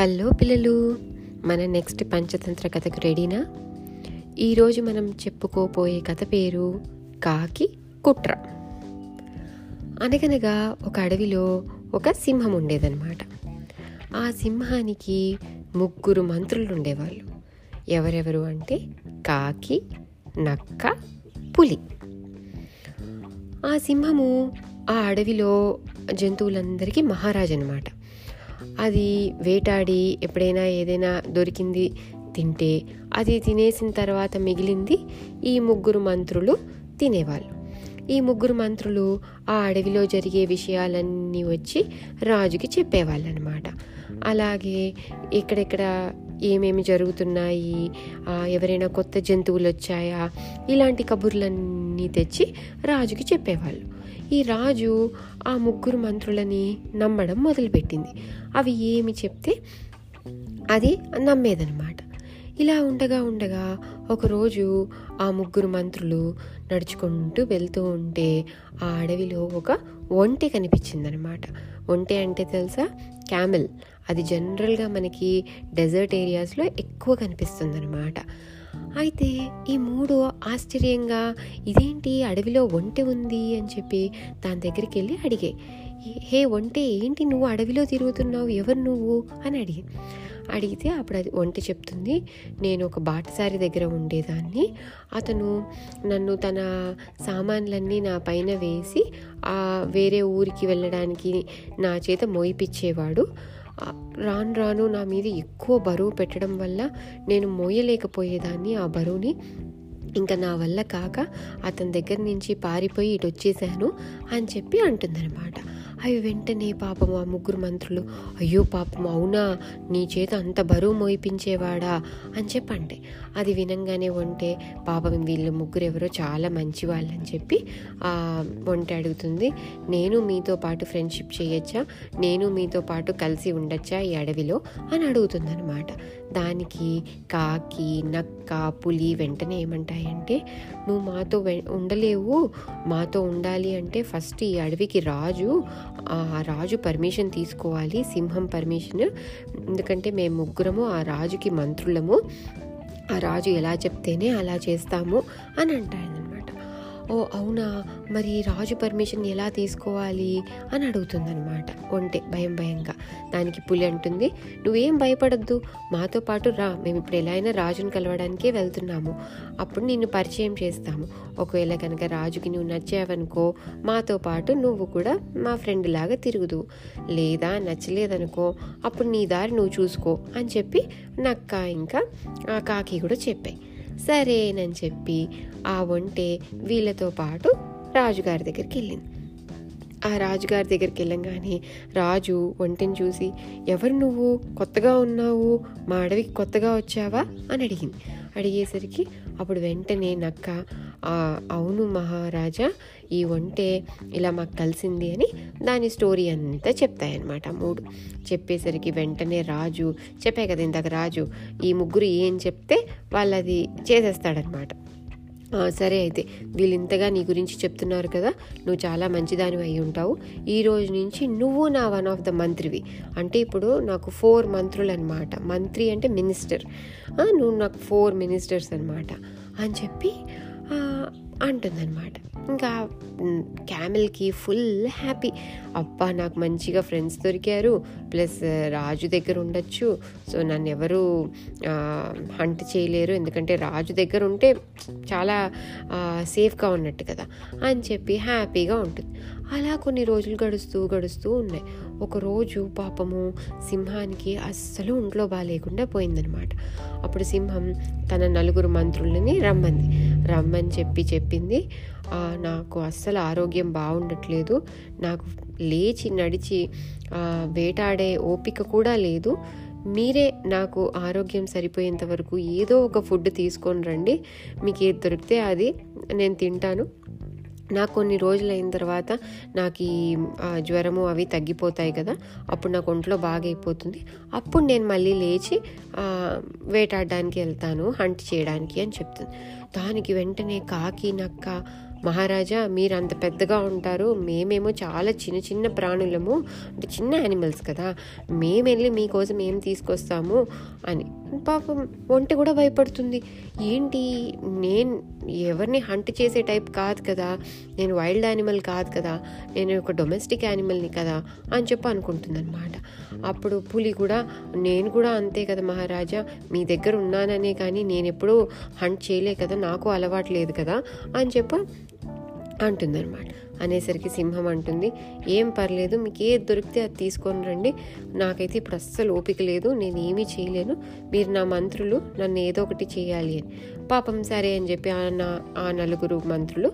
Hello పిల్లలు మన next Panchatantra కథకు రెడీనా? ఈరోజు మనం చెప్పుకోపోయే కథ పేరు కాకి కుట్ర. అనగనగా ఒక అడవిలో ఒక సింహం ఉండేదన్నమాట. ఆ సింహానికి ముగ్గురు మంత్రులు ఉండేవాళ్ళు. ఎవరెవరు అంటే కాకి నక్క పులి. ఆ సింహము ఆ అడవిలో జంతువులందరికీ మహారాజు అనమాట అది వేటాడి ఎప్పుడైనా ఏదైనా దొరికింది తింటే అది తినేసిన తర్వాత మిగిలింది ఈ ముగ్గురు మంత్రులు తినేవాళ్ళు. ఈ ముగ్గురు మంత్రులు ఆ అడవిలో జరిగే విషయాలన్నీ వచ్చి రాజుకి చెప్పేవాళ్ళు అనమాట అలాగే ఎక్కడెక్కడ ఏమేమి జరుగుతున్నాయి ఎవరైనా కొత్త జంతువులు వచ్చాయా ఇలాంటి కబుర్లన్నీ తెచ్చి రాజుకి చెప్పేవాళ్ళు. ఈ రాజు ఆ ముగ్గురు మంత్రులని నమ్మడం మొదలుపెట్టింది. అవి ఏమి చెప్తే అది నమ్మేదనమాట ఇలా ఉండగా ఉండగా ఒకరోజు ఆ ముగ్గురు మంత్రులు నడుచుకుంటూ వెళ్తూ ఉంటే ఆ అడవిలో ఒక ఒంటె కనిపించిందనమాట ఒంటె అంటే తెలుసా? క్యామెల్. అది జనరల్గా మనకి డెజర్ట్ ఏరియాస్లో ఎక్కువ కనిపిస్తుందన్నమాట. అయితే ఈ మూడు ఆశ్చర్యంగా ఇదేంటి అడవిలో ఒంటె ఉంది? అని చెప్పి దాని దగ్గరికి వెళ్ళి అడిగాయి హే ఒంటె ఏంటి నువ్వు అడవిలో తిరుగుతున్నావు? ఎవరు నువ్వు? అని అడిగి. అడిగితే అప్పుడు అది ఒంటి చెప్తుంది నేను ఒక బాటసారి దగ్గర ఉండేదాన్ని. అతను నన్ను తన సామాన్లన్నీ నా పైన వేసి ఆ వేరే ఊరికి వెళ్ళడానికి నా చేత మోయిపిచ్చేవాడు. రాను రాను నా మీద ఎక్కువ బరువు పెట్టడం వల్ల నేను మోయలేకపోయేదాన్ని ఆ బరువుని. ఇంకా నా వల్ల కాక అతని దగ్గర నుంచి పారిపోయి ఇటు వచ్చేసాను అని చెప్పి అంటుందన్నమాట. అవి వెంటనే పాపం ఆ ముగ్గురు మంత్రులు అయ్యో పాపం అవునా? నీ చేత అంత బరువు మోయిపించేవాడా? అని చెప్పండి అది వినంగానే వంటే పాపం వీళ్ళు ముగ్గురు ఎవరో చాలా మంచి వాళ్ళని చెప్పి వంట అడుగుతుంది నేను మీతో పాటు ఫ్రెండ్షిప్ చేయొచ్చా? నేను మీతో పాటు కలిసి ఉండొచ్చా ఈ అడవిలో? అని అడుగుతుందనమాట దానికి కాకి నక్క పులి వెంటనే ఏమంటాయంటే నువ్వు మాతో ఉండలేవు మాతో ఉండాలి అంటే ఫస్ట్ ఈ అడవికి రాజు రాజు పర్మిషన్ తీసుకోవాలి సింహం పర్మిషన్ ఎందుకంటే మేము ముగ్గురము ఆ రాజుకి మంత్రులము. ఆ రాజు ఎలా చెప్తేనే అలా చేస్తాము అని అంటాయనమాట ఓ అవునా? మరి రాజు పర్మిషన్ ఎలా తీసుకోవాలి అని అడుగుతుందనమాట ఒంటే భయం భయంగా. దానికి పులి అంటుంది నువ్వేం భయపడద్దు. మాతో పాటు రా. మేము ఇప్పుడు ఎలా అయినా రాజును కలవడానికే వెళ్తున్నాము. అప్పుడు నిన్ను పరిచయం చేస్తాము. ఒకవేళ కనుక రాజుకి నువ్వు నచ్చావనుకో మాతో పాటు నువ్వు కూడా మా ఫ్రెండ్ లాగా తిరుగుదు. లేదా నచ్చలేదనుకో అప్పుడు నీ దారి నువ్వు చూసుకో అని చెప్పి నక్క ఇంకా ఆ కాకి కూడా చెప్పాయి. సరేనని చెప్పి ఆ ఒంటె వీళ్ళతో పాటు రాజుగారి దగ్గరికి వెళ్ళింది. ఆ రాజుగారి దగ్గరికి వెళ్ళంగానే రాజు ఒంటిని చూసి ఎవరు నువ్వు? కొత్తగా ఉన్నావు? మా అడవికి కొత్తగా వచ్చావా? అని అడిగింది. అడిగేసరికి అప్పుడు వెంటనే నక్క అవును మహారాజా ఈ ఒంటే ఇలా మాకు కలిసింది అని దాని స్టోరీ అంతా చెప్తాయన్నమాట మూడు. చెప్పేసరికి వెంటనే రాజు చెప్పే కదా ఇందాక రాజు ఈ ముగ్గురు ఏం చెప్తే వాళ్ళది చేసేస్తాడనమాట సరే అయితే వీళ్ళు ఇంతగా నీ గురించి చెప్తున్నారు కదా నువ్వు చాలా మంచిదానివి అయి ఉంటావు. ఈ రోజు నుంచి నువ్వు నా వన్ ఆఫ్ ద మంత్రివి. అంటే ఇప్పుడు నాకు ఫోర్ మంత్రులు అనమాట మంత్రి అంటే మినిస్టర్. నువ్వు నాకు ఫోర్ మినిస్టర్స్ అనమాట అని చెప్పి అంటుందన్నమాట. ఇంకా క్యామెల్కి ఫుల్ హ్యాపీ. అబ్బా నాకు మంచిగా ఫ్రెండ్స్ దొరికారు. ప్లస్ రాజు దగ్గర ఉండొచ్చు. సో నన్ను ఎవరు హంట్ చేయలేరు. ఎందుకంటే రాజు దగ్గర ఉంటే చాలా సేఫ్గా ఉన్నట్టు కదా. అని చెప్పి హ్యాపీగా ఉంటుంది. అలా కొన్ని రోజులు గడుస్తూ గడుస్తూ ఉన్నాయి. ఒకరోజు పాపము సింహానికి అస్సలు ఒంట్లో బాగాలేకుండా పోయిందనమాట. అప్పుడు సింహం తన నలుగురు మంత్రులని రమ్మంది. రమ్మని చెప్పి చెప్పింది. "ఆ, నాకు అస్సలు ఆరోగ్యం బాగుండట్లేదు. నాకు లేచి నడిచి వేటాడే ఓపిక కూడా లేదు. మీరే నాకు ఆరోగ్యం సరిపోయేంత వరకు ఏదో ఒక ఫుడ్ తీసుకొని రండి. మీకు ఏది దొరికితే అది నేను తింటాను. నాకు కొన్ని రోజులు అయిన తర్వాత నాకు ఈ జ్వరము అవి తగ్గిపోతాయి కదా. అప్పుడు నాకు ఒంట్లో బాగా అయిపోతుంది అప్పుడు నేను మళ్ళీ లేచి వేటాడడానికి వెళ్తాను హంట్ చేయడానికి అని చెప్తుంది. దానికి వెంటనే కాకి నక్క మహారాజా మీరు అంత పెద్దగా ఉంటారు. మేమేమో చాలా చిన్న చిన్న ప్రాణులము అంటే చిన్న యానిమల్స్ కదా. మేము వెళ్ళి మీకోసం ఏం తీసుకొస్తాము అని. పాపం ఒంటి కూడా భయపడుతుంది. ఏంటి? నేను ఎవరిని హంట్ చేసే టైప్ కాదు కదా. నేను వైల్డ్ యానిమల్ కాదు కదా. నేను ఒక డొమెస్టిక్ యానిమల్ని కదా అని చెప్పి అనుకుంటుందన్నమాట. అప్పుడు పులి కూడా నేను కూడా అంతే కదా మహారాజా. మీ దగ్గర ఉన్నాననే కానీ నేను ఎప్పుడూ హంట్ చేయలే కదా. నాకు అలవాటు లేదు కదా అని చెప్పి అంటుందన్నమాట. అనేసరికి సింహం అంటుంది ఏం పర్లేదు మీకు ఏది దొరికితే అది తీసుకొని రండి. నాకైతే ఇప్పుడు అస్సలు ఓపిక లేదు నేను ఏమీ చేయలేను. మీరు నా మంత్రులు నన్ను ఏదో ఒకటి చేయాలి అని. పాపం సరే అని చెప్పి ఆ నా ఆ నలుగురు మంత్రులు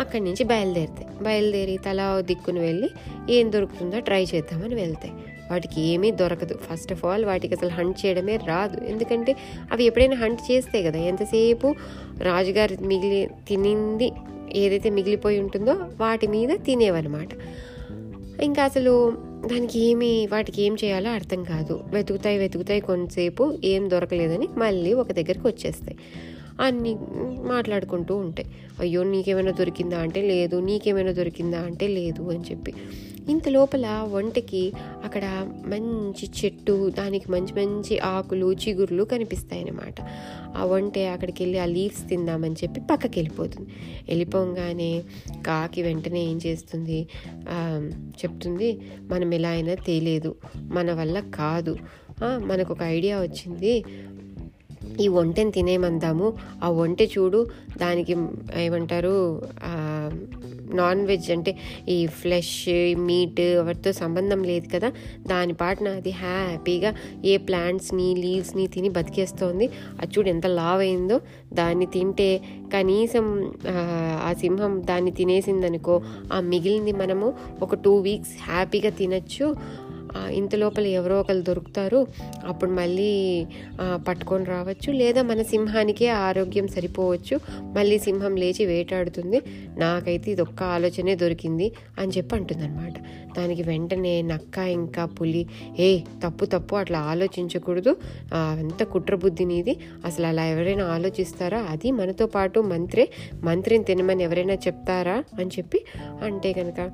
అక్కడి నుంచి బయలుదేరుతాయి బయలుదేరి తలా దిక్కును వెళ్ళి ఏం దొరుకుతుందో ట్రై చేద్దామని వెళ్తాయి వాటికి ఏమీ దొరకదు. ఫస్ట్ ఆఫ్ ఆల్ వాటికి అసలు హంట్ చేయడమే రాదు. ఎందుకంటే అవి ఎప్పుడైనా హంట్ చేస్తే కదా. ఎంతసేపు రాజుగారు మిగిలి తినింది ఏదైతే మిగిలిపోయి ఉంటుందో వాటి మీద తినేవన్నమాట. ఇంకా అసలు దానికి ఏమి వాటికి ఏం చేయాలో అర్థం కాదు. వెతుకుతాయి వెతుకుతాయి కొంతసేపు ఏం దొరకలేదని మళ్ళీ ఒక దగ్గరికి వచ్చేస్తాయి. అన్నీ మాట్లాడుకుంటూ ఉంటాయి. అయ్యో నీకేమైనా దొరికిందా అంటే లేదు నీకేమైనా దొరికిందా అంటే లేదు అని చెప్పి. ఇంత లోపల వంటకి అక్కడ మంచి చెట్టు దానికి మంచి మంచి ఆకులు చిగుర్లు కనిపిస్తాయి అన్నమాట ఆ వంటే అక్కడికి వెళ్ళి ఆ లీవ్స్ తిందామని చెప్పి పక్కకి వెళ్ళిపోతుంది వెళ్ళిపోగానే కాకి వెంటనే ఏం చేస్తుంది? చెప్తుంది మనం ఎలా అయినా తేలేదు. మన వల్ల కాదు. మనకు ఒక ఐడియా వచ్చింది. ఈ వంటని తినేమందాము. ఆ వంట చూడు దానికి ఏమంటారు? ఆ, నాన్ వెజ్ అంటే ఈ ఫ్లెష్ మీట్ వాటితో సంబంధం లేదు కదా. దాని పాటున అది హ్యాపీగా ఏ ప్లాంట్స్ని లీవ్స్ని తిని బతికేస్తోంది. అది చూడు ఎంత లావ్ అయిందో దాన్ని తింటే కనీసం ఆ, సింహం దాన్ని తినేసిందనుకో ఆ మిగిలింది మనము ఒక టూ వీక్స్ హ్యాపీగా తినచ్చు. ఇంత లోపల ఎవరో ఒకరు దొరుకుతారు. అప్పుడు మళ్ళీ పట్టుకొని రావచ్చు. లేదా మన సింహానికే ఆరోగ్యం సరిపోవచ్చు. మళ్ళీ సింహం లేచి వేటాడుతుంది. నాకైతే ఇది ఒక్క ఆలోచనే దొరికింది అని చెప్పి అంటుందన్నమాట. దానికి వెంటనే నక్క ఇంకా పులి ఏ తప్పు తప్పు అట్లా ఆలోచించకూడదు. అంత కుట్రబుద్ధి నీది? అసలు అలా ఎవరైనా ఆలోచిస్తారా? అది మనతో పాటు మంత్రే. మంత్రిని తినమని ఎవరైనా చెప్తారా? అని చెప్పి అంటే కనుక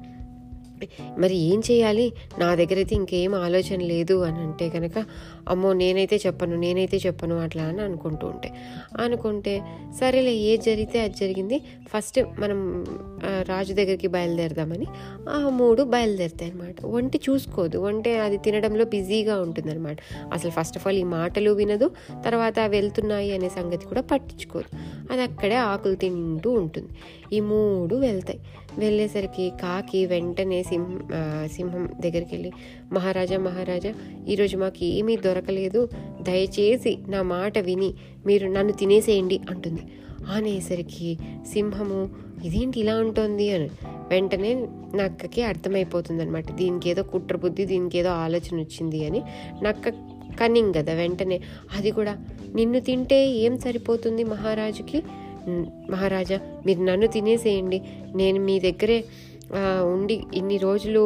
మరి ఏం చేయాలి? నా దగ్గర అయితే ఇంకేం ఆలోచన లేదు అని అంటే కనుక అమ్మో నేనైతే చెప్పను నేనైతే చెప్పను అట్లా అని అనుకుంటూ ఉంటే. అనుకుంటే సరేలే ఏది జరిగితే అది జరిగింది. ఫస్ట్ మనం రాజు దగ్గరికి బయలుదేరదామని ఆ మూడు బయలుదేరుతాయి అనమాట వంటి చూసుకోదు. వంటే అది తినడంలో బిజీగా ఉంటుందన్నమాట. అసలు ఫస్ట్ ఆఫ్ ఆల్ ఈ మాటలు వినదు తర్వాత వెళ్తున్నాయి అనే సంగతి కూడా పట్టించుకోదు. అది అక్కడే ఆకులు తింటూ ఉంటుంది. ఈ మూడు వెళ్తాయి. వెళ్ళేసరికి కాకి వెంటనే సింహం సింహం దగ్గరికి వెళ్ళి మహారాజా మహారాజా ఈరోజు మాకు ఏమీ దొరకలేదు. దయచేసి నా మాట విని మీరు నన్ను తినేసేయండి అంటుంది. అనేసరికి సింహము ఇదేంటి ఇలా ఉంటుంది అని. వెంటనే నక్కకి అర్థమైపోతుందనమాట దీనికి ఏదో కుట్ర బుద్ధి దీనికి ఏదో ఆలోచన వచ్చింది అని. నక్క కన్నింగ్ కదా వెంటనే అది కూడా నిన్ను తింటే ఏం సరిపోతుంది మహారాజుకి? మహారాజా మీరు నన్ను తినేసేయండి. నేను మీ దగ్గరే ఉండి ఇన్ని రోజులు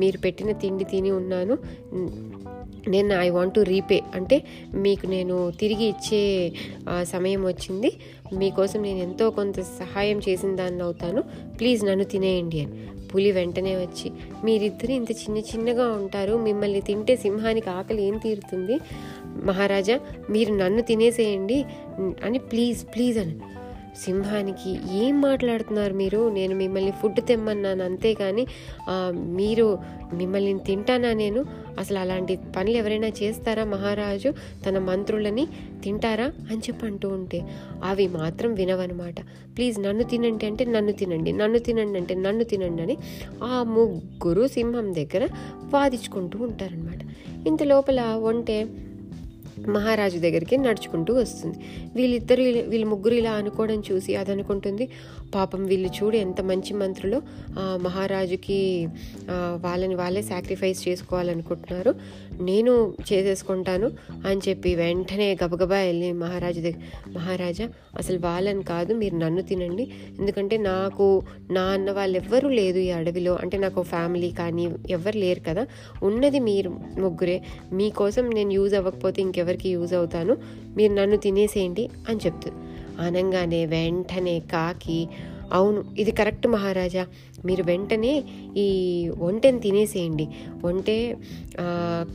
మీరు పెట్టిన తిండి తిని ఉన్నాను. నేను ఐ వాంట్ టు రీపే అంటే మీకు నేను తిరిగి ఇచ్చే సమయం వచ్చింది. మీకోసం నేను ఎంతో కొంత సహాయం చేసిన దాన్ని అవుతాను. ప్లీజ్ నన్ను తినేయండి అని. పులి వెంటనే వచ్చి మీరిద్దరు ఇంత చిన్న చిన్నగా ఉంటారు. మిమ్మల్ని తింటే సింహానికి ఆకలి ఏం తీరుతుంది? మహారాజా మీరు నన్ను తినేసేయండి అని ప్లీజ్ ప్లీజ్ అని. సింహానికి ఏం మాట్లాడుతున్నారు మీరు? నేను మిమ్మల్ని ఫుడ్ తెమ్మన్నాను అంతేగాని మీరు మిమ్మల్ని తింటానా నేను? అసలు అలాంటి పనులు ఎవరైనా చేస్తారా మహారాజు? తన మంత్రులని తింటారా? అని చెప్పి అంటూ ఉంటే అవి మాత్రం వినవన్నమాట. ప్లీజ్ నన్ను తినండి అంటే నన్ను తినండి నన్ను తినండి అంటే నన్ను తినండి అని ఆ ముగ్గురు సింహం దగ్గర వాదించుకుంటూ ఉంటారనమాట ఇంత లోపల వంటే మహారాజు దగ్గరికి నడుచుకుంటూ వస్తుంది. వీళ్ళిద్దరు వీళ్ళు ముగ్గురు ఇలా అనుకోవడం చూసి అది అనుకుంటుంది పాపం వీళ్ళు చూడు ఎంత మంచి మంత్రులు. మహారాజుకి వాళ్ళని వాళ్ళే సాక్రిఫైస్ చేసుకోవాలనుకుంటున్నారు. నేను చేసేసుకుంటాను అని చెప్పి వెంటనే గబగబా వెళ్ళి మహారాజు దగ్గర మహారాజా అసలు వాళ్ళని కాదు మీరు నన్ను తినండి. ఎందుకంటే నాకు నా అన్న వాళ్ళు ఎవ్వరూ లేదు ఈ అడవిలో. అంటే నాకు ఫ్యామిలీ కానీ ఎవ్వరు లేరు కదా. ఉన్నది మీరు ముగ్గురే. మీకోసం నేను యూజ్ అవ్వకపోతే ఇంకెవరు ఎవరికి యూజ్ అవుతాను? మీరు నన్ను తినేసేయండి అని చెప్తుంది అనగానే వెంటనే కాకి అవును ఇది కరెక్ట్ మహారాజా. మీరు వెంటనే ఈ ఒంటెని తినేసేయండి. వంటే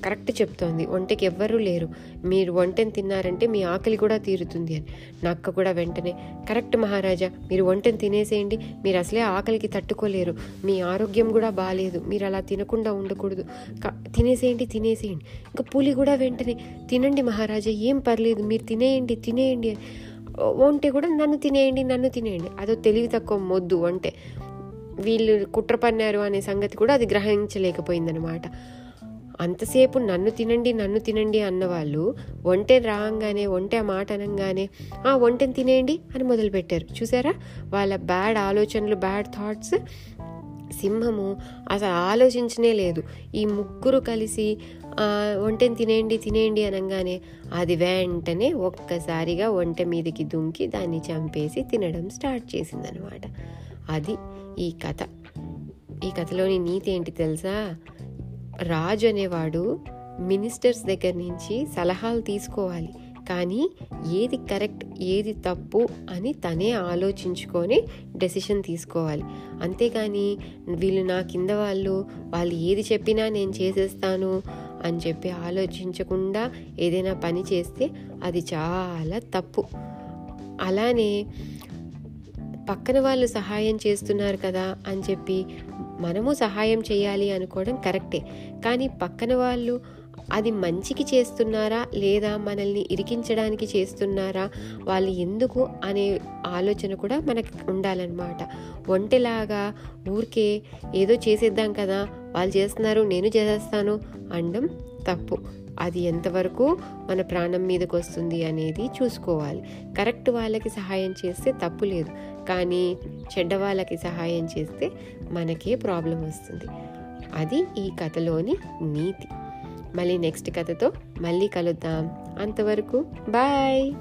కరెక్ట్ చెప్తోంది. ఒంటెకి ఎవ్వరూ లేరు. మీరు ఒంటెని తిన్నారంటే మీ ఆకలి కూడా తీరుతుంది అని. నక్క కూడా వెంటనే కరెక్ట్ మహారాజా మీరు ఒంటెని తినేసేయండి. మీరు అసలే ఆకలికి తట్టుకోలేరు. మీ ఆరోగ్యం కూడా బాగాలేదు మీరు అలా తినకుండా ఉండకూడదు. క- తినేసేయండి తినేసేయండి. ఇంకా పులి కూడా వెంటనే తినండి మహారాజా ఏం పర్లేదు. మీరు తినేయండి తినేయండి అని. కూడా నన్ను తినేయండి నన్ను తినేయండి. అదో తెలివి తక్కువ మొద్దు ఒంటె వీళ్ళు కుట్ర పన్నారు అనే సంగతి కూడా అది గ్రహించలేకపోయిందనమాట అంతసేపు నన్ను తినండి నన్ను తినండి అన్నవాళ్ళు ఒంటె రాగానే ఒంటె మాట అనగానే ఆ ఒంటెని తినేయండి అని మొదలుపెట్టారు. చూసారా? వాళ్ళ బ్యాడ్ ఆలోచనలు బ్యాడ్ థాట్స్ సింహము అసలు ఆలోచించనే లేదు. ఈ ముగ్గురు కలిసి వంటని ఒంటెని తినేయండి తినేయండి అనగానే అది వెంటనే ఒక్కసారిగా ఒంటె మీదకి దుంకి దాన్ని చంపేసి తినడం స్టార్ట్ చేసిందనమాట. అది ఈ కథ. ఈ కథలోని నీతి ఏంటి తెలుసా? రాజు అనేవాడు మినిస్టర్స్ దగ్గర నుంచి సలహాలు తీసుకోవాలి. కానీ ఏది కరెక్ట్ ఏది తప్పు అని తనే ఆలోచించుకొని డెసిషన్ తీసుకోవాలి. అంతేగాని వీళ్ళు నా కింద వాళ్ళు వాళ్ళు ఏది చెప్పినా నేను చేసేస్తాను అని చెప్పి ఆలోచించకుండా ఏదైనా పని చేస్తే అది చాలా తప్పు. అలానే పక్కన వాళ్ళు సహాయం చేస్తున్నారు కదా అని చెప్పి మనము సహాయం చేయాలి అనుకోవడం కరెక్టే. కానీ పక్కన వాళ్ళు అది మంచికి చేస్తున్నారా? లేదా మనల్ని ఇరికించడానికి చేస్తున్నారా? వాళ్ళు ఎందుకు అనే ఆలోచన కూడా మనకు ఉండాలన్నమాట. ఒంటిలాగా ఊరికే ఏదో చేసేద్దాం కదా వాళ్ళు చేస్తున్నారు నేను చేసేస్తాను అనడం తప్పు. అది ఎంతవరకు మన ప్రాణం మీదకి వస్తుంది అనేది చూసుకోవాలి. కరెక్ట్ వాళ్ళకి సహాయం చేస్తే తప్పు లేదు. కానీ చెడ్డ వాళ్ళకి సహాయం చేస్తే మనకే ప్రాబ్లం వస్తుంది. అది ఈ కథలోని నీతి. మళ్ళీ నెక్స్ట్ కథతో మళ్ళీ కలుద్దాం. అంతవరకు బాయ్